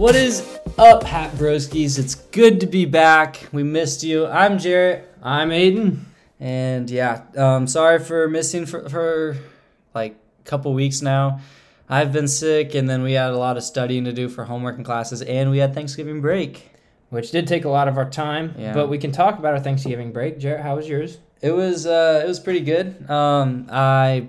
What is up, Hat Broskies? It's good to be back. We missed you. I'm Jarrett, I'm Aidan. and yeah, um, sorry for missing for, for like a couple weeks now. I've been sick, and then we had a lot of studying to do for homework and classes, and we had Thanksgiving break. Which did take a lot of our time, Yeah. but we can talk about our Thanksgiving break. Jarrett, how was yours? It was uh, it was pretty good. Um, I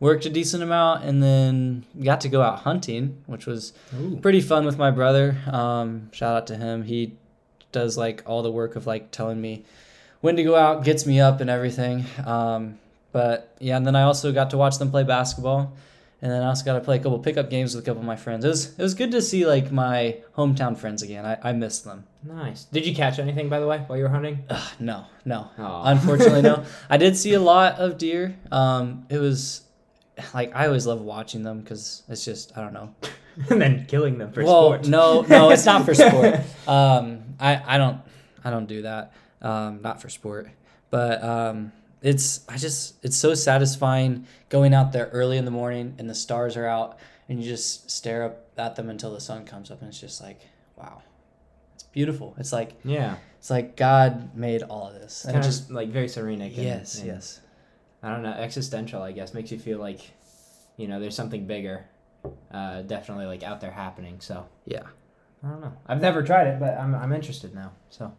worked a decent amount, and then got to go out hunting, which was Ooh. pretty fun with my brother. Um, shout out to him. He does like all the work of like telling me when to go out, gets me up and everything. Um, but yeah, and then I also got to watch them play basketball, and then I also got to play a couple pickup games with a couple of my friends. It was it was good to see like my hometown friends again. I, I miss them. Nice. Did you catch anything, by the way, while you were hunting? No, no. Aw. Unfortunately, no. I did see a lot of deer. Um, it was like I always love watching them because it's just I don't know. and then killing them for well, sport. no, no, it's not for sport. Um, I, I don't, I don't do that. Um, not for sport, but um, it's I just it's so satisfying going out there early in the morning and the stars are out and you just stare up at them until the sun comes up and it's just like wow, it's beautiful. It's like Yeah. it's like God made all of this and Kind it of just like very serenic. and- yes, and, yes, I don't know, existential, I guess. Makes you feel like, you know, there's something bigger uh, definitely like out there happening. So, yeah. I don't know. I've never tried it, but I'm, I'm interested now. So,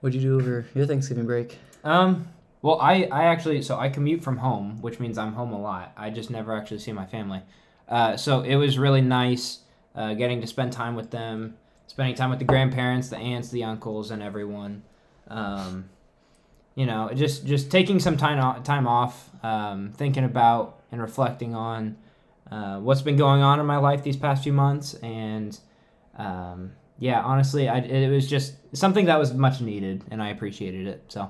What'd you do over your Thanksgiving break? Um, well, I, I actually, so I commute from home, which means I'm home a lot. I just never actually see my family. Uh, so it was really nice uh, getting to spend time with them, spending time with the grandparents, the aunts, the uncles, and everyone. Um, you know, just just taking some time off, time off, um, thinking about and reflecting on uh, what's been going on in my life these past few months, and um, yeah, honestly, I, it was just something that was much needed, and I appreciated it. So,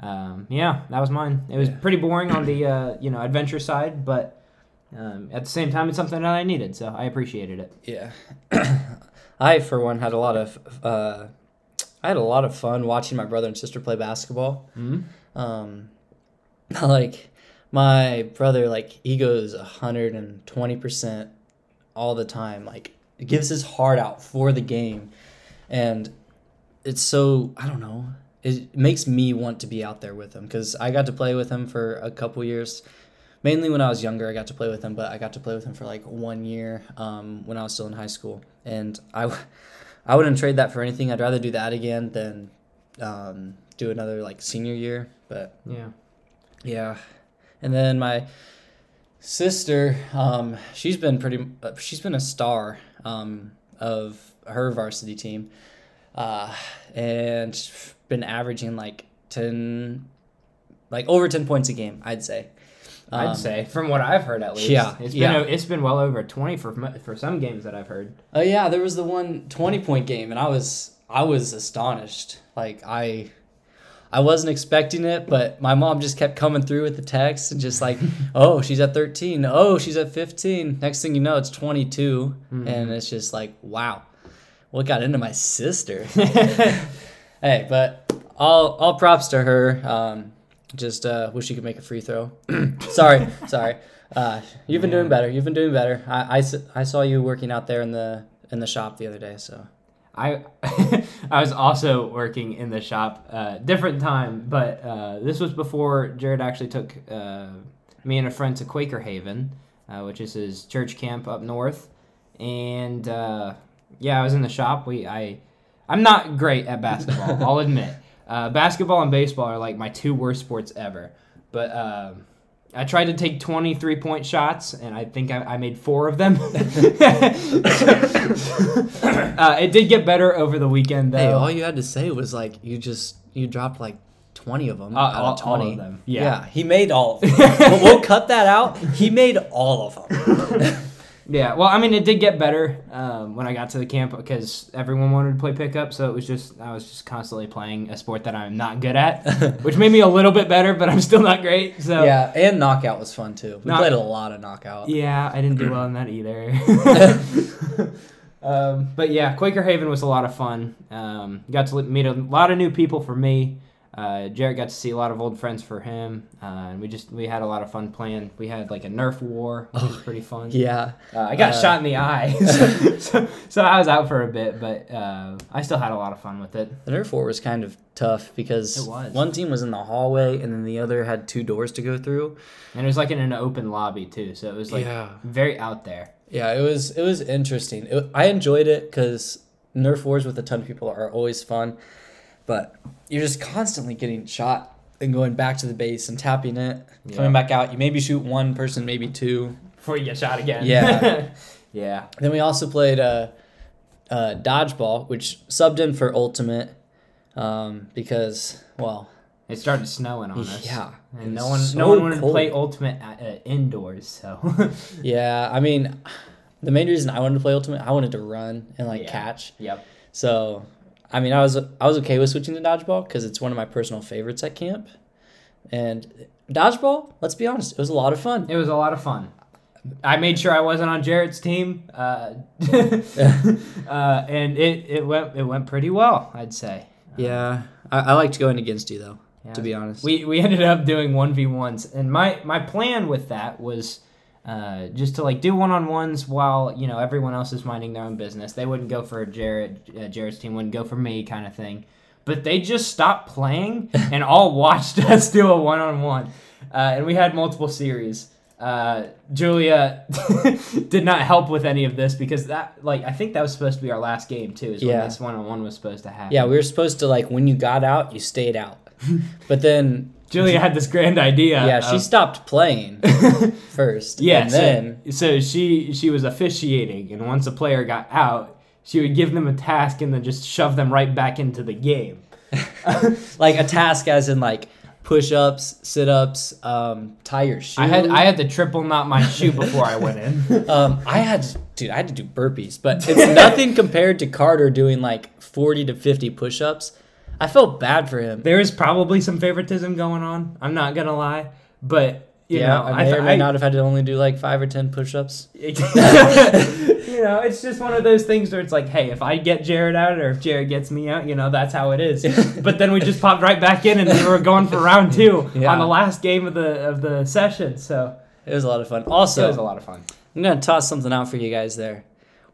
um, yeah, that was mine. It was Yeah. pretty boring on the uh, you know adventure side, but um, at the same time, it's something that I needed, so I appreciated it. Yeah, I for one had a lot of uh, I had a lot of fun watching my brother and sister play basketball. Mm-hmm. Um, like my brother, like he goes hundred and twenty percent all the time. Like gives his heart out for the game, and it's so I don't know. It makes me want to be out there with him because I got to play with him for a couple years. Mainly when I was younger, I got to play with him, but I got to play with him for like one year um, when I was still in high school, and I, I wouldn't trade that for anything. I'd rather do that again than um, do another like senior year. But Yeah. yeah, and then my sister, um, she's been pretty. She's been a star um, of her varsity team, uh, and been averaging like ten, like over ten points a game. I'd say. I'd Um, say, from what I've heard at least, yeah, it's yeah. been o- it's been well over twenty for for some games that I've heard. Oh yeah, there was the one 20 point game, and I was I was astonished. Like I. I wasn't expecting it, but my mom just kept coming through with the text and just like, oh, she's at 13. Oh, she's at 15. Next thing you know, it's 22. And it's just like, wow, what got into my sister? hey, but all, all props to her. Um, just uh, wish you could make a free throw. sorry, sorry. Uh, you've been doing better. You've been doing better. I I saw you working out there in the in the shop the other day. So I I was also working in the shop, uh, different time, but uh, this was before Jarrett actually took uh, me and a friend to Quaker Haven, uh, which is his church camp up north, and uh, yeah, I was in the shop. We I I'm not great at basketball, I'll admit. Uh, basketball and baseball are like my two worst sports ever, but. Um, I tried to take 23 point shots, and I think I, I made four of them. uh, it did get better over the weekend, though. hey, all you had to say was like you just you dropped like 20 of them Uh, out all- of 20. all of them, yeah. he made all of them. we'll, we'll cut that out. He made all of them. Yeah, well, I mean, it did get better um, when I got to the camp because everyone wanted to play pickup, so it was just I was just constantly playing a sport that I'm not good at, which made me a little bit better, but I'm still not great. So yeah, and knockout was fun too. We Knock- played a lot of knockout. Yeah, I didn't do well in that either. um, but yeah, Quaker Haven was a lot of fun. Um, got to meet a lot of new people for me. Uh, Jarrett got to see a lot of old friends for him, uh, and we just we had a lot of fun playing. We had like a Nerf war, which was pretty fun. Yeah. Uh, I got Uh, shot in the eye, so, so I was out for a bit, but uh, I still had a lot of fun with it. The Nerf war was kind of tough because one team was in the hallway and then the other had two doors to go through. And it was like in an open lobby too, so it was like Yeah. very out there. Yeah, it was it was interesting. It, I enjoyed it because Nerf wars with a ton of people are always fun, but you're just constantly getting shot and going back to the base and tapping it, Yeah. coming back out. You maybe shoot one person, maybe two. Before you get shot again. Yeah. yeah. Then we also played uh, uh, dodgeball, which subbed in for ultimate um, because well, It started snowing on us. yeah, And no one, so no one wanted cold. to play Ultimate at, uh, indoors. So Yeah, I mean, the main reason I wanted to play ultimate, I wanted to run and like Yeah. catch. yep. So, I mean, I was I was okay with switching to dodgeball because it's one of my personal favorites at camp. And dodgeball, let's be honest, it was a lot of fun. It was a lot of fun. I made sure I wasn't on Jarrett's team, uh, uh, and it, it went it went pretty well. I'd say. Yeah, I, I liked going against you though. Yeah. To be honest, We we ended up doing one v ones, and my my plan with that was uh, just to like do one on ones while you know everyone else is minding their own business. They wouldn't go for Jarrett uh, Jarrett's team wouldn't go for me kind of thing, but they just stopped playing and all watched us do a one on one, and we had multiple series. Uh, Julia did not help with any of this because that like I think that was supposed to be our last game too. Is Yeah. when this one on one was supposed to happen. yeah, we were supposed to like when you got out, you stayed out. But then, Julia had this grand idea. yeah, she of- stopped playing first. Yeah, and so, then so she she was officiating, and once a player got out, she would give them a task and then just shove them right back into the game. like a task as in like push-ups, sit-ups, um, tie your shoe. I had I had to triple knot my shoe before I went in. Um, I had, dude, I had to do burpees, but it's nothing compared to Carter doing like 40 to 50 push ups. I felt bad for him. there is probably some favoritism going on. I'm not gonna lie, but you yeah, know, I may th- or may not have had to only do like five or 10 push ups. you know, it's just one of those things where it's like, hey, if I get Jarrett out or if Jarrett gets me out, you know, that's how it is. but then we just popped right back in and we were going for round two Yeah. on the last game of the of the session. So It was a lot of fun. Also, it was a lot of fun. I'm to toss something out for you guys there.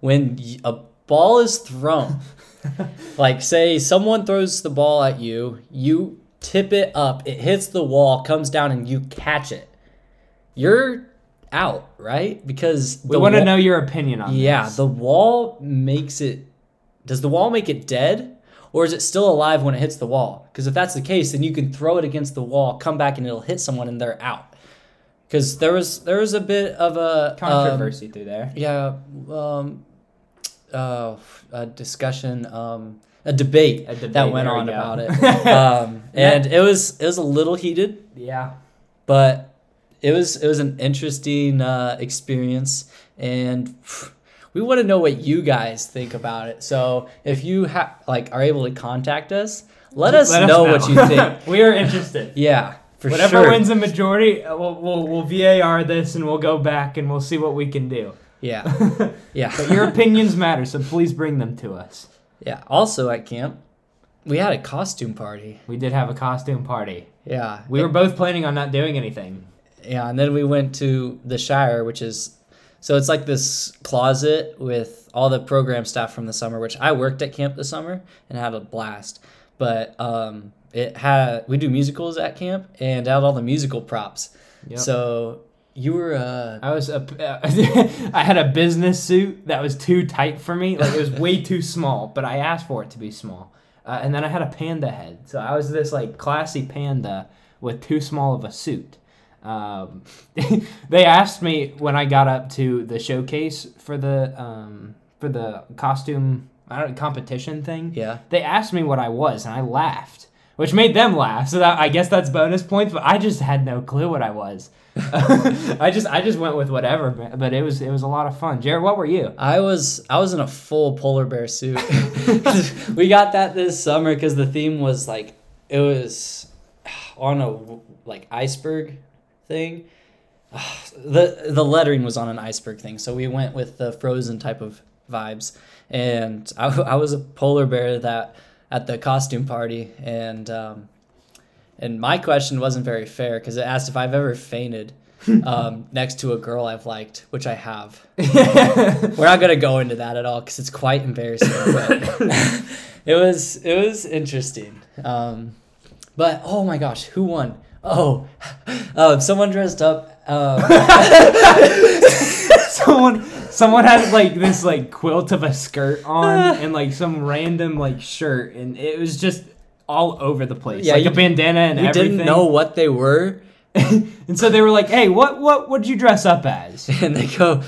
When y- a ball is thrown, like say someone throws the ball at you, you tip it up, it hits the wall, comes down, and you catch it. You're out, right? Because We want to know your opinion on Yeah, this. the wall makes it. Does the wall make it dead, or is it still alive when it hits the wall? Because if that's the case, then you can throw it against the wall, come back, and it'll hit someone, and they're out. Because there was there was a bit of a um, controversy through there. yeah, um, uh, a discussion, um, a debate, A debate, that went there we on about it, um, and it was it was a little heated Yeah. but it was it was an interesting uh, experience and we want to know what you guys think about it so if you have like are able to contact us let us, know, what you think we are interested. yeah for sure. Whatever sure wins the majority, uh, we'll, we'll, we'll VAR this and we'll go back and we'll see what we can do. Yeah yeah But your opinions matter, so please bring them to us. yeah also at camp we had a costume party We did have a costume party. yeah We were both planning on not doing anything. Yeah, and then we went to the Shire, which is so it's like this closet with all the program staff from the summer, which I worked at camp this summer and had a blast. But um, it had we do musicals at camp and it had all the musical props. Yep. So you were uh, I was a, I had a business suit that was too tight for me. Like it was way too small, but I asked for it to be small. Uh, and then I had a panda head, so I was this like classy panda with too small of a suit. Um, they asked me when I got up to the showcase for the um, for the costume I don't competition thing. yeah. They asked me what I was, and I laughed, which made them laugh. So that I guess that's bonus points. But I just had no clue what I was. I just I just went with whatever. But it was it was a lot of fun. Jarrett, what were you? I was I was in a full polar bear suit. we got that this summer because the theme was like it was on a like iceberg thing. The the lettering was on an iceberg thing, so we went with the frozen type of vibes. And I, I was a polar bear that at the costume party, and um, and my question wasn't very fair because it asked if I've ever fainted um, next to a girl I've liked, which I have. We're not gonna go into that at all because it's quite embarrassing. But it was it was interesting. Um, but oh my gosh, who won? Oh, uh, someone dressed up. Um, someone someone had like this like quilt of a skirt on and like some random like shirt and it was just all over the place. Yeah, like a bandana and we everything. didn't know what they were, and so they were like, "Hey, what what would you dress up as?" and they go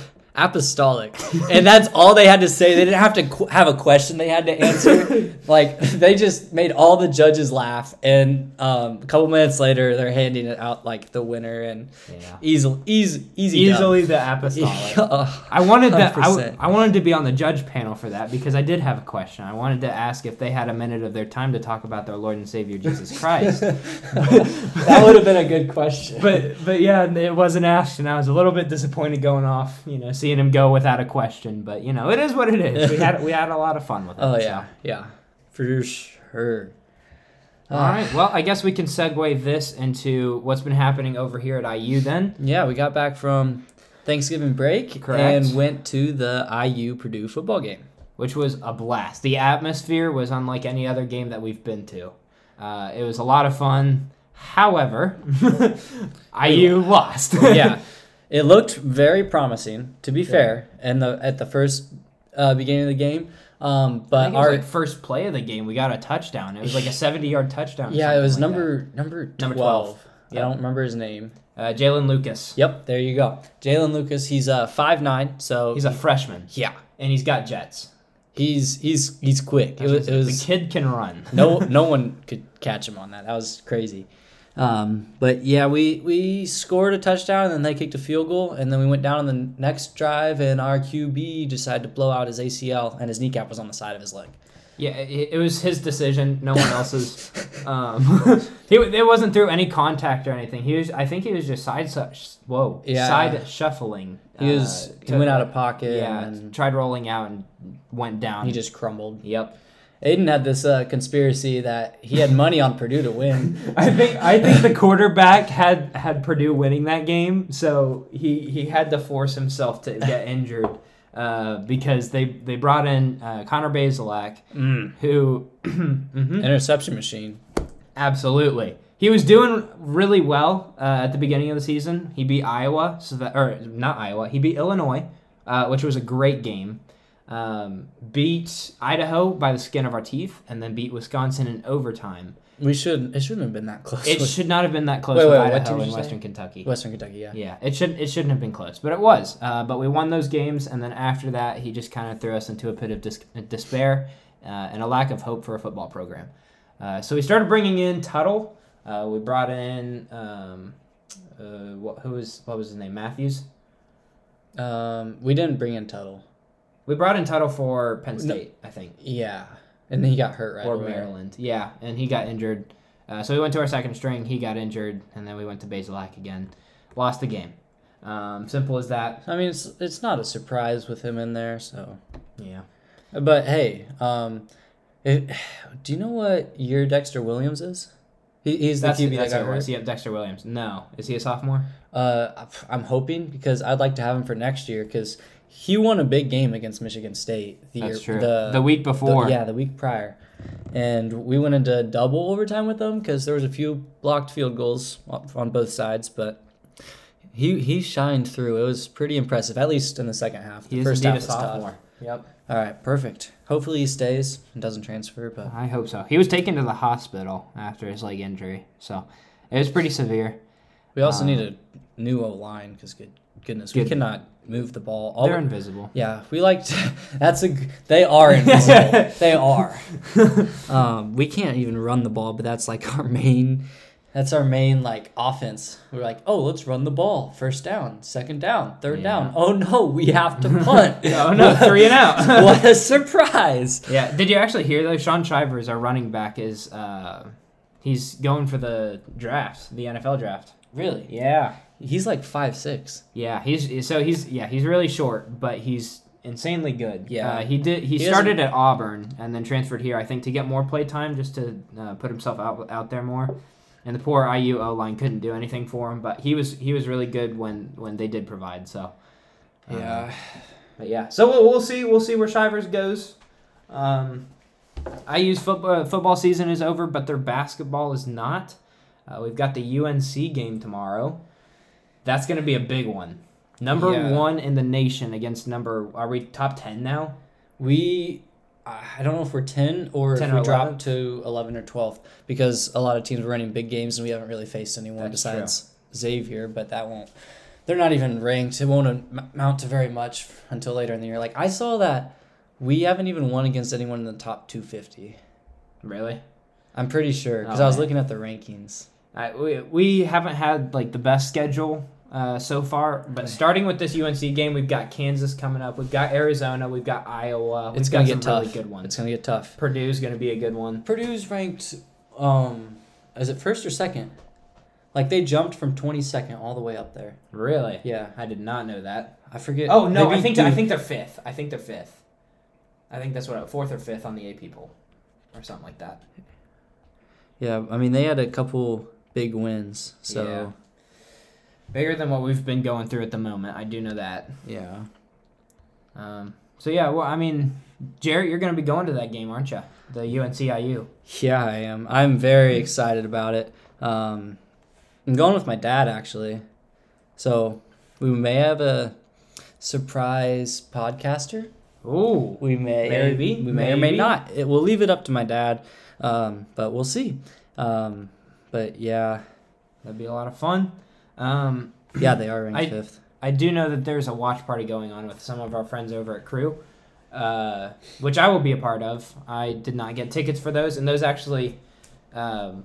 apostolic, and that's all they had to say. They didn't have to qu- have a question they had to answer. like they just made all the judges laugh, and um, a couple minutes later, they're handing it out like the winner, and Yeah. easily easy, easy, Easily the apostolic. I wanted that. I, w- 100%. I wanted to be on the judge panel for that because I did have a question. I wanted to ask if they had a minute of their time to talk about their Lord and Savior Jesus Christ. that would have been a good question. but but yeah, it wasn't asked, and I was a little bit disappointed going off. You know, seeing him go without a question. But you know, it is what it is. We had we had a lot of fun with it. oh so. yeah, yeah, for sure. All right. Well, I guess we can segue this into what's been happening over here at IU then. Yeah, we got back from Thanksgiving break Correct. and went to the IU Purdue football game. which was a blast. The atmosphere was unlike any other game that we've been to. Uh, it was a lot of fun. However, IU lost. yeah, it looked very promising. To be fair, and the at the first uh, beginning of the game, um, but was our like first play of the game, we got a touchdown. It was like a seventy-yard touchdown. yeah, it was like number number twelve. Number 12. I don't remember his name. uh, Jaylin Lucas. Yep, there you go. Jaylin Lucas. He's uh five nine, so He's a freshman, yeah. and he's got jets. He's he's he's quick. It was, it the kid can run. no no one could catch him on that. That was crazy. Um, but yeah, we we scored a touchdown and then they kicked a field goal and then we went down on the next drive and our QB decided to blow out his ACL and his kneecap was on the side of his leg. Yeah, it, it was his decision, no one else's. um, he it wasn't through any contact or anything. He was, I think, he was just side whoa, Yeah. side shuffling. He was uh, he went out of pocket Yeah, and tried rolling out and went down. he just crumbled. Yep. Aidan had this uh, conspiracy that he had money on Purdue to win. I think I think the quarterback had had Purdue winning that game, so he he had to force himself to get injured uh, because they they brought in uh, Connor Bazelak, Mm. who Mhm. Interception machine. absolutely he was doing really well uh, at the beginning of the season. He beat Iowa, so that or not Iowa, he beat Illinois, uh, which was a great game. Um, beat Idaho by the skin of our teeth, and then beat Wisconsin in overtime. We should it shouldn't have been that close. It with should not have been that close Wait, wait, Idaho and you say? Western Kentucky. Western Kentucky, yeah. Yeah, it should it shouldn't have been close, but it was. Uh, but we won those games, and then after that, he just kind of threw us into a pit of dis- despair uh, and a lack of hope for a football program. Uh, so we started bringing in Tuttle. Uh, we brought in um, uh, what, who was what was his name? Matthews. Um, we didn't bring in Tuttle. We brought in Tuttle for Penn. State, I think, Yeah, and then he got hurt right or away. Maryland. Yeah, and he got injured. Uh, so we went to our second string. He got injured, and then we went to Bazelak again. Lost the game. Um, simple as that. I mean, it's it's not a surprise with him in there. So, Yeah. but hey, um, it, do you know what year Dexter Williams is? He, he's the That's, QB that's that got it was. hurt. Yep, Dexter Williams. No, is he a sophomore? Uh, I'm hoping because I'd like to have him for next year because he won a big game against Michigan State the That's year the The, week the- before. yeah the week prior, and we went into double overtime with them because there was a few blocked field goals on- both sides, but. He, he shined through. It was pretty impressive, at least in the second half. The he first half a was tough. Yep. All right, perfect. Hopefully he stays and doesn't transfer. But I hope so. He was taken to the hospital after his leg injury, so it was pretty severe. we also Um, need a new O line because good goodness, we Good. cannot move the ball. All They're we- invisible. yeah, we like to. That's a They are invisible. they are. Um, we can't even run the ball, but that's like our main. That's our main like offense. We're like, oh, let's run the ball. First down, second down, third Yeah. down. Oh no, we have to punt. Oh no, three and out. what a surprise! yeah. Did you actually hear though? Shaun Shivers, our running back, is uh, he's going for the draft, the NFL draft. Really? Yeah. He's like five six. Yeah. He's so he's yeah he's really short, but he's insanely good. Yeah. Uh, he did. He, He started at Auburn and then transferred here, I think, to get more play time, just to uh, put himself out out there more. and the poor IU O line couldn't do anything for him. But he was he was really good when when they did provide. So um, Yeah. but yeah, so we'll, we'll see we'll see where Shivers goes. Um, IU's football football season is over, but their basketball is not. Uh, we've got the UNC game tomorrow. That's going to be a big one. Number Yeah. one in the nation against number. Are we top ten now? We, I don't know if we're 10 or 10 if we drop to 11 or 12 because a lot of teams are running big games and we haven't really faced anyone That's besides Xavier, but that won't, they're not even ranked. It won't amount to very much until later in the year. Like, I saw that we haven't even won against anyone in the top 250. Really? I'm pretty sure because Oh, I was man. looking at the rankings. I, we, we haven't had like the best schedule uh, so far, but starting with this UNC game, we've got Kansas coming up, we've got Arizona, we've got Iowa. We've It's gonna get tough. really good ones. It's gonna get tough. Purdue's going to be a good one. Purdue's ranked, um, is it first or second? Like they jumped from 22nd all the way up there. Really? Yeah, I did not know that. I forget. Oh no, I think I think they're fifth. I think they're fifth. I think that's what fourth or fifth on the AP poll, or something like that. Yeah, I mean they had a couple big wins, so Yeah. Bigger than what we've been going through at the moment. I do know that. yeah. Um, so yeah, well, I mean, Jarrett, you're going to be going to that game, aren't you? The UNCIU. Yeah, I am. I'm very excited about it. Um, I'm going with my dad actually, so we may have a surprise podcaster. Ooh. We may, Maybe, we may or may not. It, we'll leave it up to my dad, um, but we'll see. Um, but yeah, That'd be a lot of fun. Um, yeah, they are ranked I- fifth. I do know that there's a watch party going on with some of our friends over at Crew, uh, which I will be a part of. I did not get tickets for those, and those actually, um,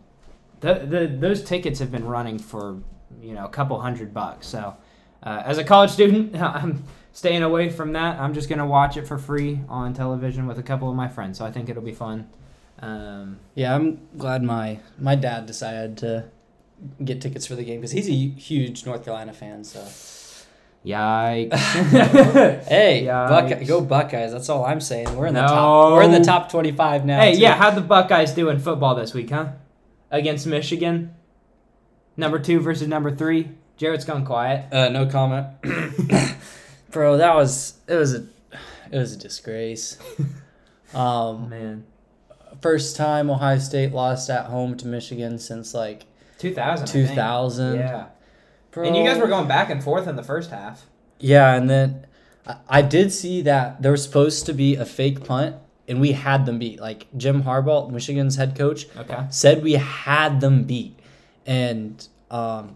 the, the those tickets have been running for you know a couple hundred bucks. So, uh, as a college student, I'm staying away from that. I'm just gonna watch it for free on television with a couple of my friends. So I think it'll be fun. Um, Yeah, I'm glad my my dad decided to get tickets for the game because he's a huge North Carolina fan. So yikes! hey, Yikes. Buckeye, go Buckeyes! That's all I'm saying. We're in the No. top. We're in the top 25 now. Hey, too. yeah, how'd the Buckeyes do in football this week, huh? Against Michigan? Number two versus number three. Jarrett's gone quiet. Uh, no comment, bro. That was it was a it was a disgrace. Um, Man. first time Ohio State lost at home to Michigan since like 2000. 2000. Yeah. Bro. And you guys were going back and forth in the first half. Yeah, and then I, I did see that there was supposed to be a fake punt, and we had them beat. Like Jim Harbaugh, Michigan's head coach, Okay. said we had them beat, and um,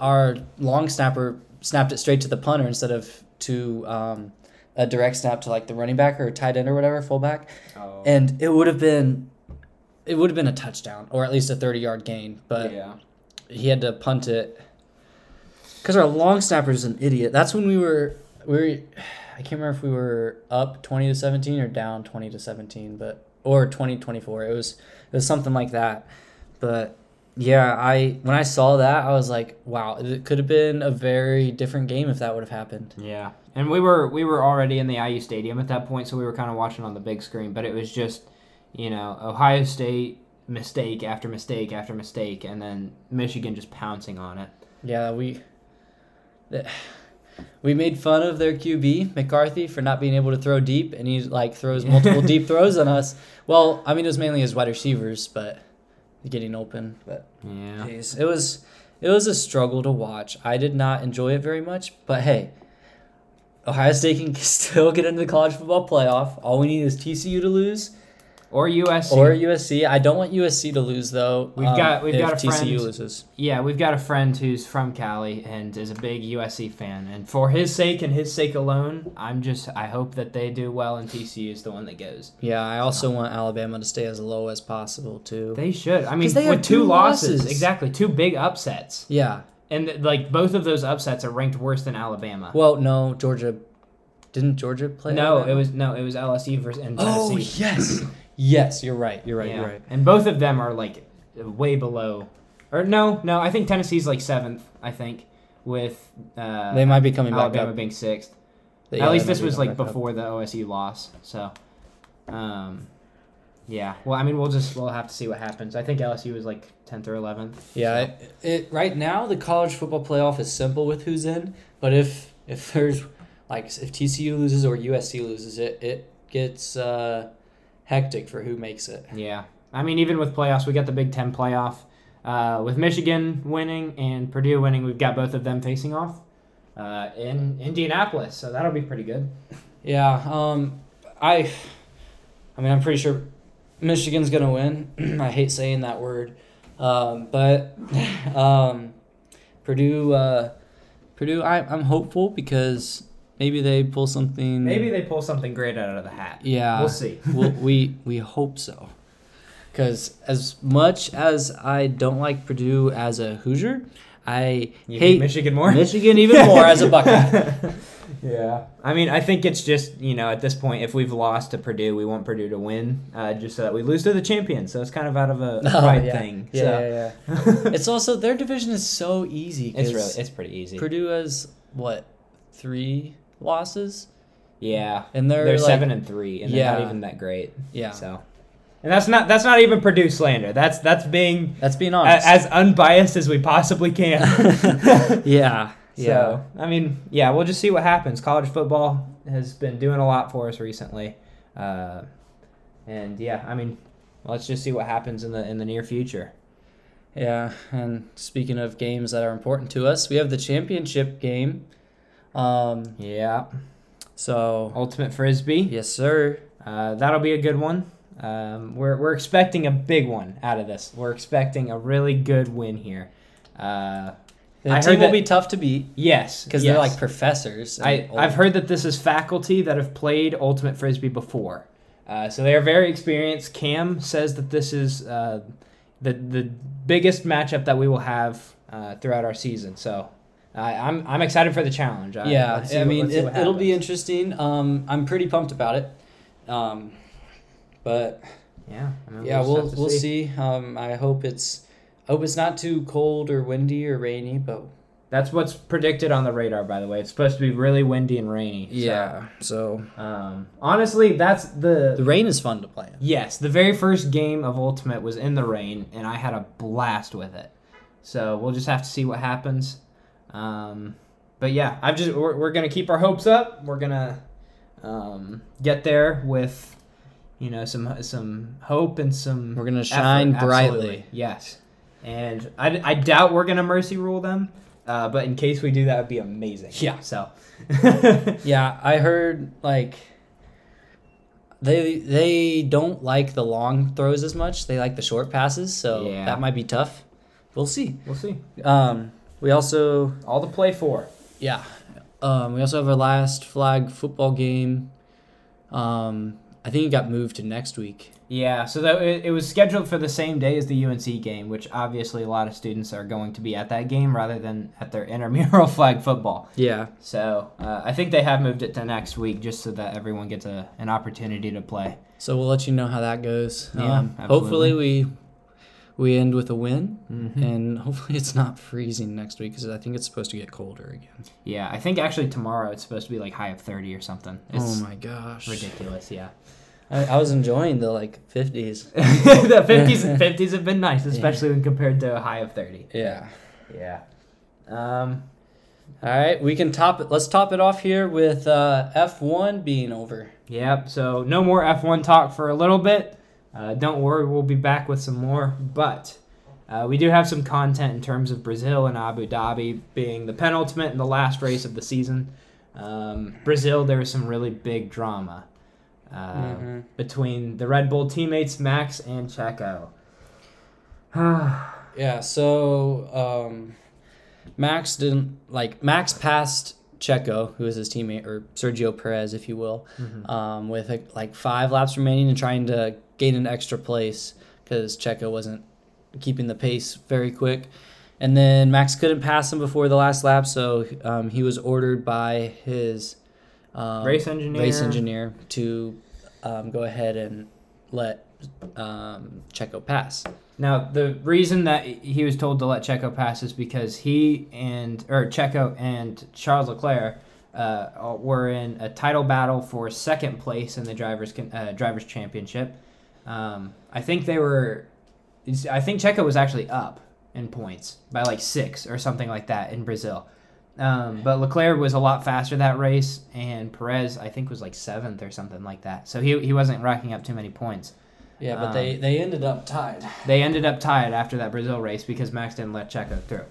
our long snapper snapped it straight to the punter instead of to um, a direct snap to like the running back or tight end or whatever fullback, Oh. and it would have been. It would have been a touchdown or at least a 30 yard gain, but yeah. he had to punt it because our long snapper is an idiot. That's when we were we were I can't remember if we were up twenty to seventeen or down twenty to seventeen, but or 20 24. It was it was something like that. But yeah, I when I saw that, I was like, wow, it could have been a very different game if that would have happened. Yeah. And we were we were already in the IU stadium at that point, so we were kind of watching on the big screen, but it was just, you know, Ohio State mistake after mistake after mistake and then Michigan just pouncing on it. Yeah, we we made fun of their QB McCarthy for not being able to throw deep, and he like throws multiple deep throws on us. Well, I mean it was mainly his wide receivers, but getting open. But Yeah. jeez, it was it was a struggle to watch. I did not enjoy it very much, but hey, Ohio State can still get into the college football playoff. All we need is TCU to lose Or USC. or USC. I don't want USC to lose though. We've um, got- we've got a TCU friend- loses. Yeah, we've got a friend who's from Cali and is a big USC fan, and for his sake and his sake alone, I'm just I hope that they do well and TCU is the one that goes. Yeah, I also want Alabama to stay as low as possible too. They should. I mean, with two two losses, losses. exactly, two big upsets, yeah. and like both of those upsets are ranked worse than Alabama. Well, no, Georgia. Didn't Georgia play? no, Alabama? it was no, it was LSU versus and Oh yes, yes. You're right. You're right. Yeah. You're right. And both of them are like way below, or no, no, I think Tennessee's like seventh. I think with uh, They might be coming back Alabama being sixth. Yeah, At least this was like back up. before the OSU loss. So, um, Yeah. Well, I mean, we'll just we'll have to see what happens. I think LSU was like tenth or eleventh. Yeah, it, it right now the college football playoff is simple with who's in, but if if there's like if TCU loses or USC loses, it it gets uh, hectic for who makes it. Yeah. I mean, even with playoffs, we got the Big Ten playoff. Uh, with Michigan winning and Purdue winning, we've got both of them facing off uh, in Indianapolis, so that'll be pretty good. Yeah, um, I, I mean, I'm pretty sure Michigan's gonna win. I hate saying that word, um, but um, Purdue, uh, Purdue, I, I'm hopeful because maybe they pull something. Maybe they pull something great out of the hat. Yeah, We'll see. we'll, we we hope so. Because as much as I don't like Purdue as a Hoosier, I You hate Michigan more? Michigan even more as a Buckeye. yeah. I mean, I think it's just, you know, at this point, if we've lost to Purdue, we want Purdue to win, uh, just so that we lose to the champion. So it's kind of out of a Oh, pride yeah. thing. Yeah, so. yeah, yeah. it's also their division is so easy. It's really, it's pretty easy. Purdue has what three losses, yeah. and they're, They're like, seven and three, and they're not even that great. Yeah, So, and that's not that's not even Purdue slander. That's that's being that's being a- as unbiased as we possibly can. yeah, yeah, So, I mean, yeah, we'll just see what happens. College football has been doing a lot for us recently, uh, and yeah, I mean, let's just see what happens in the in the near future. yeah. And speaking of games that are important to us, we have the championship game. Um, Yeah, so ultimate frisbee. yes, sir. Uh, that'll be a good one. Um, we're we're expecting a big one out of this. We're expecting a really good win here. Uh, The I team heard will that- be tough to beat yes, because yes. they're like professors. I, old. I've heard that this is faculty that have played Ultimate Frisbee before. Uh, so they are very experienced. Cam says that this is uh, the, the biggest matchup that we will have uh, throughout our season. So I I'm, I'm excited for the challenge. I, yeah, see I what- mean, it, it'll be interesting. Um, I'm pretty pumped about it. Um, but Yeah, I mean, yeah, we'll we'll see. Um, I hope it's I hope it's not too cold or windy or rainy, but That's what's predicted on the radar, by the way. It's supposed to be really windy and rainy. so, So um, honestly, that's the the rain is fun to play in. Yes, the very first game of Ultimate was in the rain, and I had a blast with it. So we'll just have to see what happens. Um, but yeah, I've just we're, we're gonna keep our hopes up. We're gonna um, get there with you know some some hope and some. We're gonna effort. shine brightly. Absolutely. Yes, and I, I doubt we're gonna mercy rule them. Uh, but in case we do, that would be amazing. Yeah. So. Yeah, I heard like they they don't like the long throws as much. They like the short passes, so Yeah. that might be tough. We'll see. we'll see. Um, we also All to play for. yeah, um, we also have our last flag football game. Um, I think it got moved to next week. Yeah, so that it, it was scheduled for the same day as the UNC game, which obviously a lot of students are going to be at that game rather than at their intramural flag football. Yeah, So uh, I think they have moved it to next week just so that everyone gets a, an opportunity to play. so we'll let you know how that goes. Yeah, um, hopefully we we end with a win, Mm-hmm. and hopefully it's not freezing next week because I think it's supposed to get colder again. Yeah, I think actually tomorrow it's supposed to be like high of 30 or something. It's oh my gosh, ridiculous, yeah. I, I was enjoying the like fifties. the 50s and 50s have been nice, especially when compared to a high of 30. Yeah. Yeah. Um, All right, we can top it. Let's top it off here with uh, F one being over. Yep. So no more F1 talk for a little bit. Uh, don't worry, we'll be back with some more. But uh, we do have some content in terms of Brazil and Abu Dhabi being the penultimate and the last race of the season. Um, Brazil, there was some really big drama uh, Mhm. between the Red Bull teammates Max and Checo. Yeah. So um, Max didn't like Max passed Checo, who is his teammate, or Sergio Perez, if you will, um, with like, like five laps remaining and trying to gain an extra place because Checo wasn't keeping the pace very quick. And then Max couldn't pass him before the last lap, so um, he was ordered by his um, Race engineer. race engineer to um, go ahead and let um, Checo pass. Now, the reason that he was told to let Checo pass is because he and or Checo and Charles Leclerc uh, were in a title battle for second place in the drivers uh, drivers championship. Um, I think they were. I think Checo was actually up in points by like six or something like that in Brazil. Um, but Leclerc was a lot faster that race, and Perez I think was like seventh or something like that. So he, he wasn't racking up too many points. Yeah, but Um, they they ended up tied. They ended up tied after that Brazil race because Max didn't let Checo through.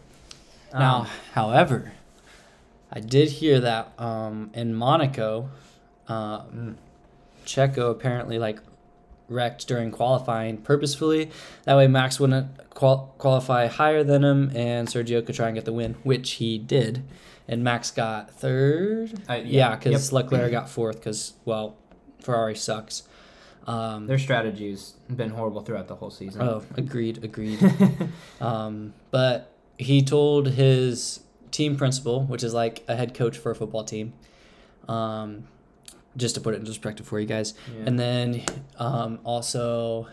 Now, Um, however, I did hear that um, in Monaco, uh, mm, Checo apparently like wrecked during qualifying purposefully. That way, Max wouldn't qual- qualify higher than him, and Sergio could try and get the win, which he did. And Max got third. uh, Yeah, because Leclerc got fourth. Because well, Ferrari sucks. Um, their strategy's been horrible throughout the whole season. oh, agreed, agreed. Um, but he told his team principal, which is like a head coach for a football team, um, just to put it in perspective for you guys. Yeah. And then um, also,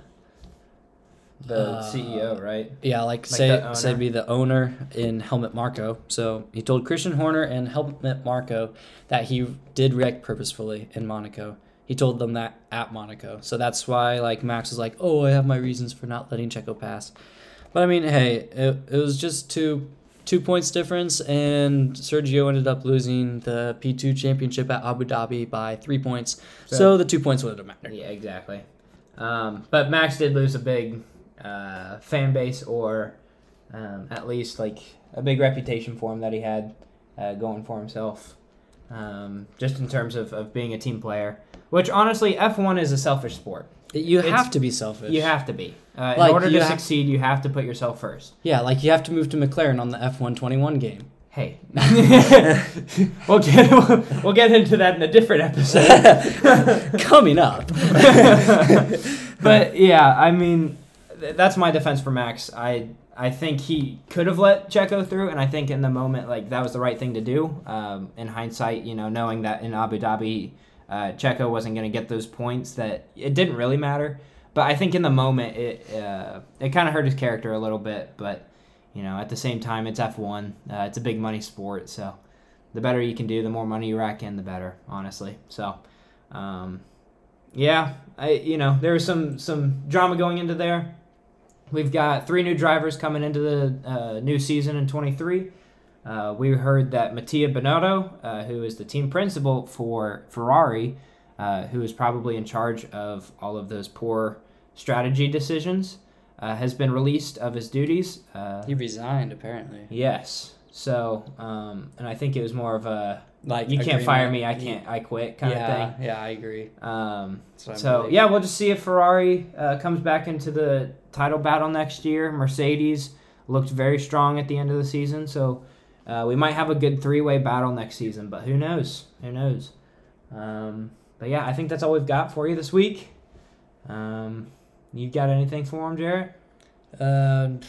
the uh, CEO, right? yeah, like, Like say say be the owner in Helmut Marko. So he told Christian Horner and Helmut Marko that he did wreck purposefully in Monaco. He told them that at Monaco. So that's why like Max was like, "Oh, I have my reasons for not letting Checo pass." But I mean, hey, it, it was just two two points difference, and Sergio ended up losing the P two championship at Abu Dhabi by three points. So, So- the two points would have mattered. Yeah, exactly. Um, but Max did lose a big uh, fan base, or um, at least like a big reputation for him that he had uh, going for himself, um, just in terms of, of being a team player. Which honestly, F one is a selfish sport. You It's- have to be selfish. You have to be. Uh, Like, in order you to have- succeed, you have to put yourself first. Yeah, like you have to move to McLaren on the F one twenty one game. Hey, we'll get we'll, we'll get into that in a different episode. Coming up. but yeah, I mean, th- that's my defense for Max. I I think he could have let Checo through, and I think in the moment, like that was the right thing to do. Um, in hindsight, you know, knowing that in Abu Dhabi, uh, Checo wasn't going to get those points, that it didn't really matter. But I think in the moment, it uh, it kind of hurt his character a little bit. But you know, at the same time, it's F one. Uh, it's a big money sport, so the better you can do, the more money you rack in, the better. Honestly, so. Um, yeah, I you know there was some some drama going into there. We've got three new drivers coming into the uh, new season in 23. Uh, we heard that Mattia Binotto, uh, who is the team principal for Ferrari, uh, who is probably in charge of all of those poor strategy decisions, uh, has been released of his duties. Uh, He resigned apparently. yes. So, um, and I think it was more of a Like you can't fire me, I can't, I quit kind yeah, of thing. Yeah, I agree. Um, so yeah, we'll just see if Ferrari uh, comes back into the title battle next year. Mercedes looked very strong at the end of the season, so uh, we might have a good three-way battle next season. But who knows? Who knows? Um, but yeah, I think that's all we've got for you this week. Um, you got anything for him, Jarrett? Um,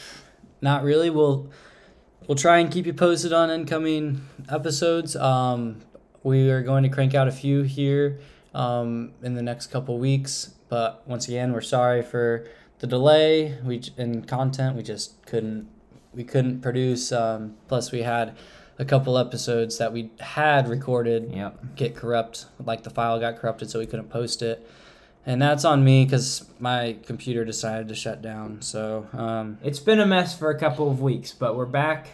not really. We'll we'll try and keep you posted on incoming episodes. Um, we are going to crank out a few here um, in the next couple weeks. But once again, we're sorry for the delay. We in content we just couldn't we couldn't produce. Um, plus, we had a couple episodes that we had recorded Yep. get corrupt. Like the file got corrupted, so we couldn't post it. And that's on me because my computer decided to shut down. So um, It's been a mess for a couple of weeks, but we're back.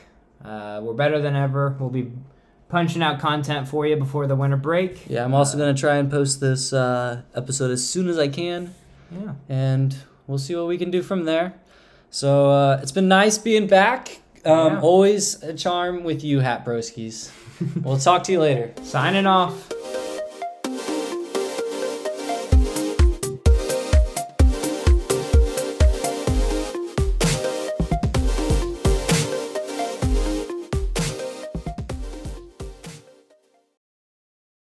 Uh, we're better than ever. We'll be punching out content for you before the winter break. yeah, I'm also gonna try and post this uh, episode as soon as I can, Yeah. and we'll see what we can do from there. So uh, it's been nice being back. Um, Yeah. Always a charm with you, Hat Broskies. we'll talk to you later. Signing off.